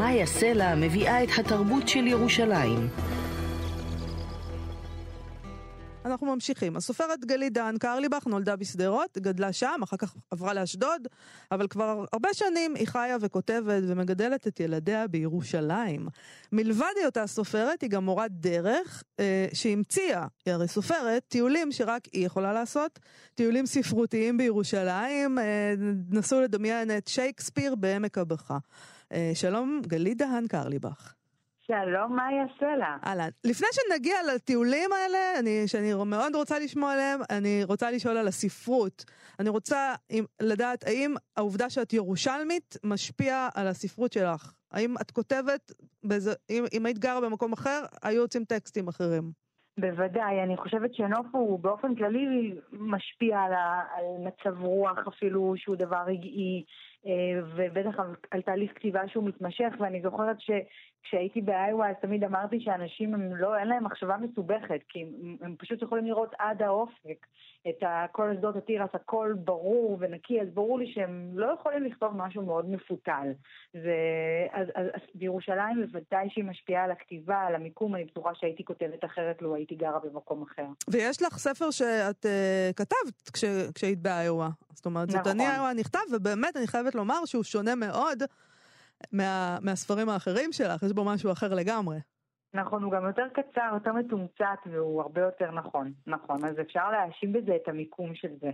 מאיה סלע מביאה את התרבות של ירושלים. אנחנו ממשיכים. הסופרת גלית דהן קרליבך נולדה בשדרות, גדלה שם, אחר כך עברה לאשדוד, אבל כבר הרבה שנים היא חיה וכותבת ומגדלת את ילדיה בירושלים. מלבד היותה סופרת, היא גם מורת דרך אה, שהמציאה, היא הרי סופרת, טיולים שרק היא יכולה לעשות, טיולים ספרותיים בירושלים, אה, נסו לדמיין את שייקספיר בעמק הבכה. אה, שלום, גלית דהן קרליבך. שלום, מה יעשה לה? אהלן. לפני שנגיע לטיולים האלה, אני, שאני מאוד רוצה לשמוע עליהם, אני רוצה לשאול על הספרות. אני רוצה אם, לדעת האם העובדה שאת ירושלמית משפיעה על הספרות שלך. האם את כותבת, באיזה, אם, אם היית גרה במקום אחר, היו יוצאים טקסטים אחרים. בוודאי, אני חושבת שנוף הוא באופן כללי משפיע על, ה, על מצב רוח אפילו שהוא דבר רגעי, ובטח על, תהליך כתיבה שהוא מתמשך, ואני זוכרת שכשהייתי באיווה אז תמיד אמרתי שאנשים הם לא, אין להם מחשבה מסובכת, כי הם, הם פשוט יכולים לראות עד האופק את כל אסדות התירס, הכל ברור ונקי, אז ברור לי שהם לא יכולים לכתוב משהו מאוד מפותל. ו... אז, אז, אז בירושלים בוודאי שהיא משפיעה על הכתיבה, על המיקום, אני בטוחה שהייתי כותבת אחרת לו הייתי גרה במקום אחר. ויש לך ספר שאת uh, כתבת כש, כשהיית באיואה. זאת אומרת, זאת נכון. אני איואה נכתב, ובאמת אני חייבת לומר שהוא שונה מאוד מה, מהספרים האחרים שלך, יש בו משהו אחר לגמרי. נכון, הוא גם יותר קצר, יותר מתומצת, והוא הרבה יותר נכון. נכון, אז אפשר להאשים בזה את המיקום של זה.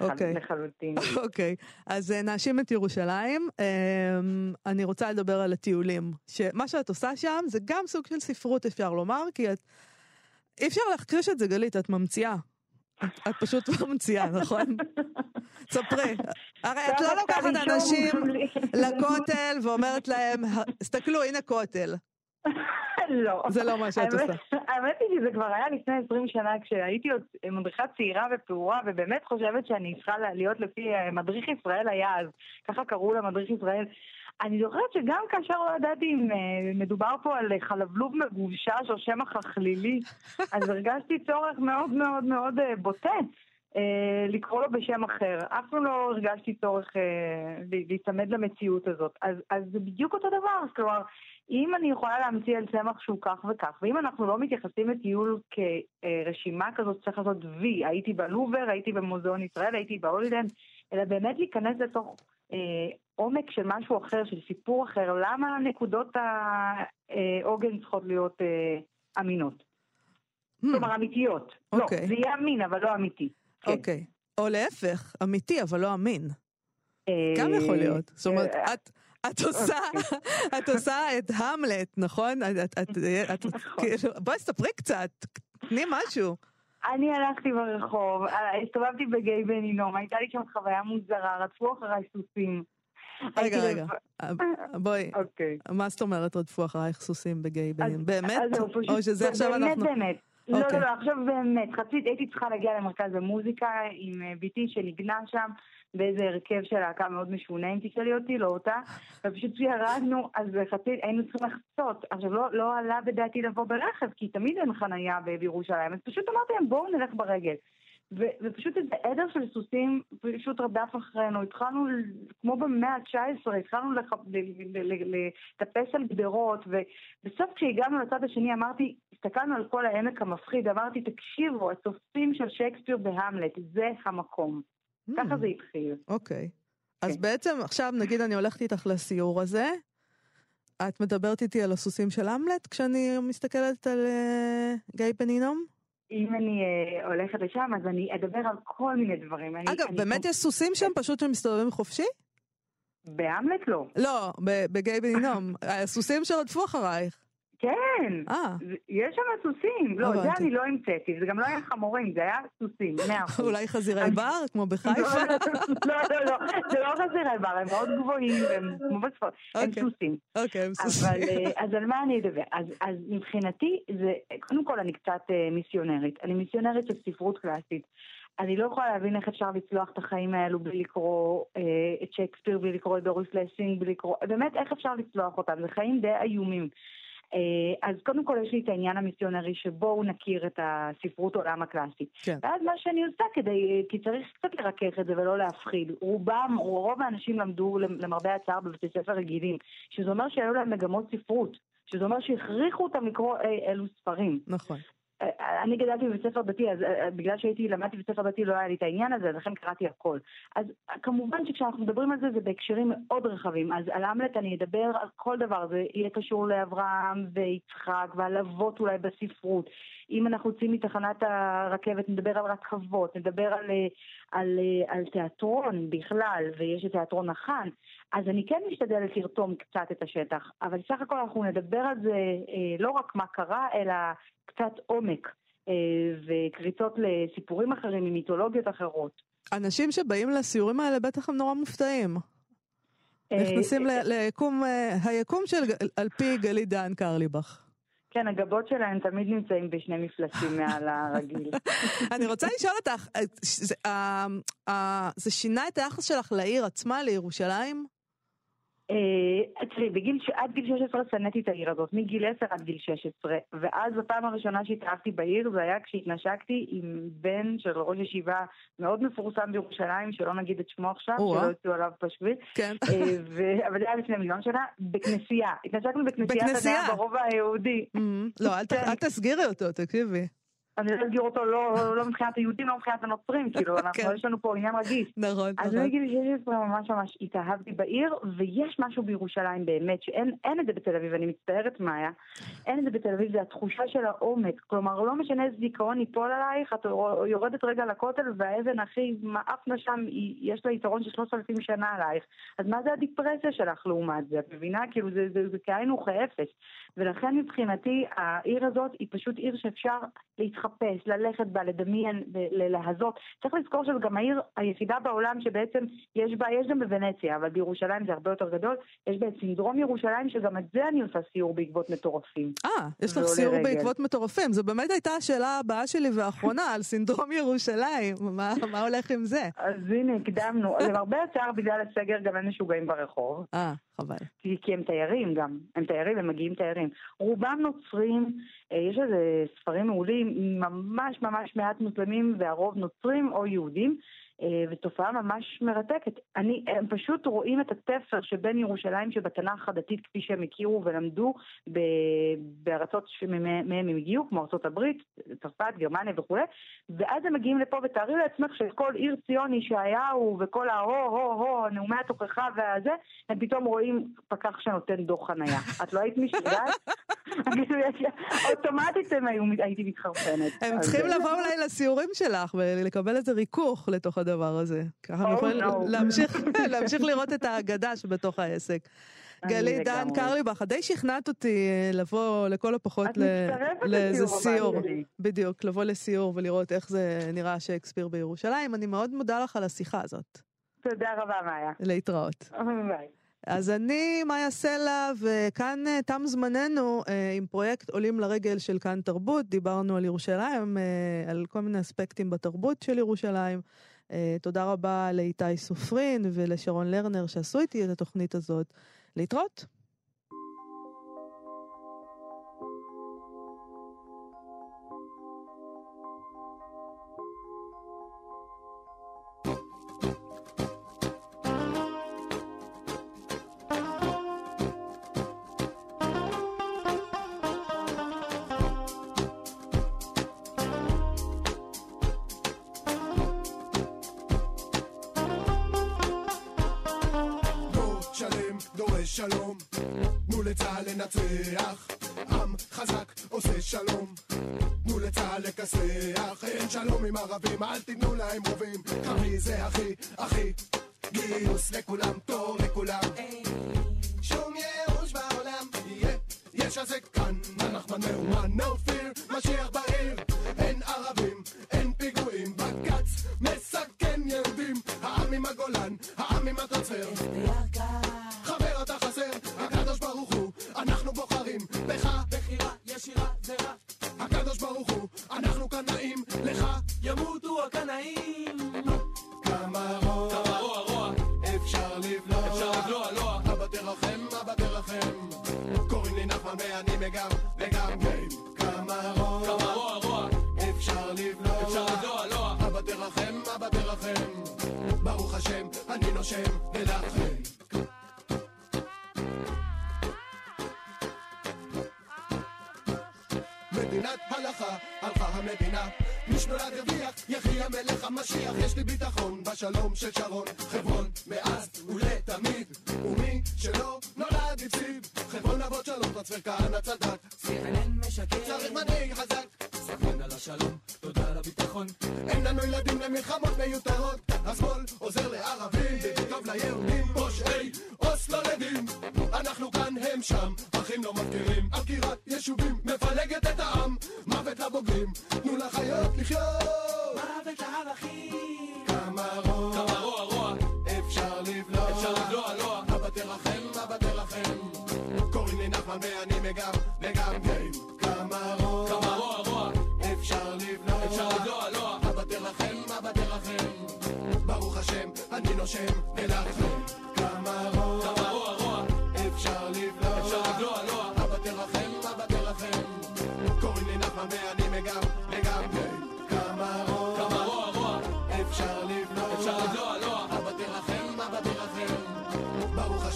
אוקיי. לחלוטין. אוקיי, אז אה, נאשים את ירושלים. אמ, אני רוצה לדבר על הטיולים. שמה שאת עושה שם זה גם סוג של ספרות, אפשר לומר, כי את... אי אפשר להכחיש את זה, גלית, את ממציאה. את פשוט ממציאה, נכון? ספרי. הרי את לא לוקחת אנשים לכותל ואומרת להם, תסתכלו, הנה כותל. לא. זה לא מה שאת עושה. האמת היא שזה כבר היה לפני 20 שנה, כשהייתי עוד מדריכה צעירה ופעורה, ובאמת חושבת שאני צריכה להיות לפי אה, מדריך ישראל היה אז, ככה קראו למדריך ישראל. אני זוכרת שגם כאשר לא ידעתי אם אה, מדובר פה על חלבלוב מגובשש או שמא חכלילי, אז הרגשתי צורך מאוד מאוד מאוד אה, בוטה. אה, לקרוא לו בשם אחר. אף פעם לא הרגשתי צורך אה, לה- להיצמד למציאות הזאת. אז, אז זה בדיוק אותו דבר. כלומר, אם אני יכולה להמציא על צמח שהוא כך וכך, ואם אנחנו לא מתייחסים לטיול כרשימה כזאת שצריך לעשות וי, הייתי בלובר, הייתי במוזיאון ישראל, הייתי בהולילנד, אלא באמת להיכנס לתוך אה, עומק של משהו אחר, של סיפור אחר, למה נקודות העוגן צריכות להיות אה, אמינות? Hmm, כלומר, אמיתיות. לא, אוקיי. זה יהיה אמין, אבל לא אמיתי. כן. אוקיי. או להפך, אמיתי אבל לא אמין. אה, גם יכול להיות. זאת אומרת, אה, את... את עושה, את עושה את המלט, נכון? את, את, את, את, נכון. כאילו, בואי ספרי קצת, תני משהו. אני הלכתי ברחוב, אה, הסתובבתי בגיא בן הינום, הייתה לי שם חוויה מוזרה, רדפו אחריי סוסים. רגע, רגע, לבד- בואי, אוקיי. מה זאת אומרת רדפו אחרייך סוסים בגיי אז- בנים? באמת? או שזה עכשיו באמת, אנחנו... באמת. לא, אוקיי. לא, לא, עכשיו באמת, חצית, הייתי צריכה להגיע למרכז המוזיקה עם אה, בתי שניגנה שם באיזה הרכב של להקה מאוד משונה, אם תשאלי אותי, לא אותה, ופשוט כשירדנו, אז חצית, היינו צריכים לחצות. עכשיו, לא, לא עלה בדעתי לבוא ברכב, כי תמיד אין חנייה בירושלים, אז פשוט אמרתי להם, בואו נלך ברגל. ו- ופשוט איזה עדר של סוסים פשוט רדף אחרינו, התחלנו, כמו במאה ה-19, התחלנו לטפס על גדרות, ובסוף כשהגענו לצד השני אמרתי, הסתכלנו על כל העמק המפחיד, אמרתי, תקשיבו, הסוסים של שייקספיר בהמלט, זה המקום. ככה זה התחיל. אוקיי. אז כן. בעצם עכשיו נגיד אני הולכת איתך לסיור הזה, את מדברת איתי על הסוסים של המלט כשאני מסתכלת על אה, גיא פנינום? אם אני אה, הולכת לשם, אז אני אדבר על כל מיני דברים. אני- אגב, אני- באמת יש סוסים שם פשוט שמסתובבים חופשי? בהמלט לא. לא, בגיא פנינום. הסוסים שרדפו אחרייך. כן, אה, זה- יש שם סוסים. לא, זה. אני לא המצאתי, זה גם לא היה חמורים, זה היה סוסים, מאה אחוז. אולי חזירי בר, כמו בחיפה? לא, לא, לא, זה לא חזירי בר, הם מאוד גבוהים, הם כמו בספורט, הם אוקיי. סוסים. אוקיי, הם סוסים. אה, אז על מה אני אדבר? אז, אז מבחינתי, זה, קודם כל אני קצת אה, מיסיונרית. אני מיסיונרית של ספרות קלאסית. אני לא יכולה להבין איך אפשר לצלוח את החיים האלו בלי לקרוא אה, את שייקספיר, בלי לקרוא את דוריס לסינג, בלי לקרוא... באמת, איך אפשר לצלוח אותם? זה חיים די איומים. אה, אז קודם כל יש לי את העניין המיסיונרי שבואו נכיר את הספרות עולם הקלאסית. כן. ואז מה שאני עושה כדי, כי צריך קצת לרכך את זה ולא להפחיד. רובם, רוב האנשים למדו למרבה הצער בבתי ספר רגילים, שזה אומר שהיו להם מגמות ספרות. שזה אומר שהכריחו אותם לקרוא אי אלו ספרים. נכון. אה, אני גדלתי בבית ספר דתי, אז אה, בגלל שהייתי, למדתי בבית ספר דתי לא היה לי את העניין הזה, לכן קראתי הכל. אז אה, כמובן שכשאנחנו מדברים על זה, זה בהקשרים מאוד רחבים. אז על המלט אני אדבר על כל דבר, זה יהיה קשור לאברהם ויצחק ועל אבות אולי בספרות. אם אנחנו יוצאים מתחנת הרכבת, נדבר על רכבות, נדבר על, אה, על, אה, על תיאטרון בכלל, ויש את תיאטרון החאן. אז אני כן משתדלת לרתום קצת את השטח, אבל סך הכל אנחנו נדבר על זה אה, לא רק מה קרה, אלא קצת עומק וקריצות לסיפורים אחרים ממיתולוגיות אחרות. אנשים שבאים לסיורים האלה בטח הם נורא מופתעים. נכנסים ליקום, היקום של, על פי גלית דהן קרליבך. כן, הגבות שלהם תמיד נמצאים בשני מפלסים מעל הרגיל. אני רוצה לשאול אותך, אה, אה, אה, זה שינה את היחס שלך לעיר עצמה, לירושלים? אה, תראי, בגיל, ש- עד גיל 16 שנאתי את העיר הזאת, מגיל 10 עד גיל 16, ואז בפעם הראשונה שהתאהבתי בעיר זה היה כשהתנשקתי עם בן של ראש ישיבה מאוד מפורסם בירושלים, שלא נגיד את שמו עכשיו. שלא יצאו עליו בשביל, כן. אה, אבל זה היה לפני מיליון שנה, בכנסייה. התנשקנו בכנסיית? הנאה ברובע היהודי. אמ, לא, כן. אל תסגירי אותו, תקשיבי. אני לא אסגיר אותו לא, לא מבחינת היהודים, לא מבחינת הנוצרים, כאילו, אנחנו, כן. יש לנו פה עניין רגיש. נכון, אז נכון. מגיל 16 ממש ממש התאהבתי בעיר, ויש משהו בירושלים באמת, שאין אין את זה בתל אביב, אני מצטערת מאיה, אין את זה בתל אביב, זה התחושה של העומק. כלומר, לא משנה איזה זיכרון ייפול עלייך, את יורדת רגע לכותל, והאבן הכי מאפנה שם, יש לה יתרון של 3,000 שנה עלייך. אז מה זה הדיפרסיה שלך לעומת זה? את מבינה? כאילו, זה, זה, זה כאין וכאפס. ולכן מבחינתי, העיר הזאת היא פשוט עיר שאפשר להתחפש, ללכת בה, לדמיין, להזות. צריך לזכור שזו גם העיר היחידה בעולם שבעצם יש בה, יש גם בוונציה, אבל בירושלים זה הרבה יותר גדול, יש בה את סינדרום ירושלים, שגם את זה אני עושה סיור בעקבות מטורפים. אה, יש לך סיור רגל. בעקבות מטורפים. זו באמת הייתה השאלה הבאה שלי והאחרונה, על סינדרום ירושלים. מה מה הולך עם זה? אז הנה, הקדמנו. למרבה הצער, בגלל הסגר גם אין משוגעים ברחוב. אה, חבל. כי, כי הם תיירים גם, הם תיירים, הם מגיעים תיירים. רובם נוצרים, אה, יש איזה ספרים מעולים, ממש ממש מעט מוסלמים והרוב נוצרים או יהודים. אה, ותופעה ממש מרתקת. אני, הם פשוט רואים את התפר שבין ירושלים שבתנ"ך הדתית כפי שהם הכירו ולמדו ב, בארצות שמהם הם הגיעו, כמו ארצות הברית, צרפת, גרמניה וכולי, ואז הם מגיעים לפה ותארי לעצמך שכל עיר ציון ישעיהו וכל ההו-הו-הו, נאומי התוכחה והזה, הם פתאום רואים פקח שנותן דוח חנייה. את לא היית משתגעת? אוטומטית הם היו, הייתי מתחרפנת. הם צריכים לבוא אולי לסיורים שלך ולקבל איזה ריכוך לתוך הדבר הזה. ככה Oh, יכולים no. להמשיך- להמשיך לראות את האגדה שבתוך העסק. גלית דן. קרליבך, די שכנעת אותי אה, לבוא לכל הפחות לאיזה סיור. בדיוק, לבוא לסיור ולראות איך זה נראה שייקספיר בירושלים. אני מאוד מודה לך על השיחה הזאת. תודה רבה, מאיה. להתראות. ביי. אז אני מאיה סלע, וכאן אה, תם זמננו אה, עם פרויקט עולים לרגל של כאן תרבות. דיברנו על ירושלים, על כל מיני אספקטים בתרבות של ירושלים. אה, תודה רבה לאיתי סופרין ולשרון לרנר שעשו איתי את התוכנית הזאת. להתראות. דורש שלום, תנו לצה"ל לנצח, עם חזק עושה שלום, תנו לצה"ל לכסח, אין שלום עם ערבים, אל תיתנו להם רובים, קרבי זה הכי, הכי, גיוס לכולם, תור לכולם, שום ייאוש בעולם, יש זה כאן, אנחנו מאומן, no fear, משיח בעיר, אין ערבים, אין פיגועים, בג"ץ מסכן יהודים, העם עם הגולן, העם עם הטרנספר, ביטחון בשלום של שרון,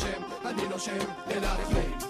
ברוך השם, אני נושם, ולכם. לחסל,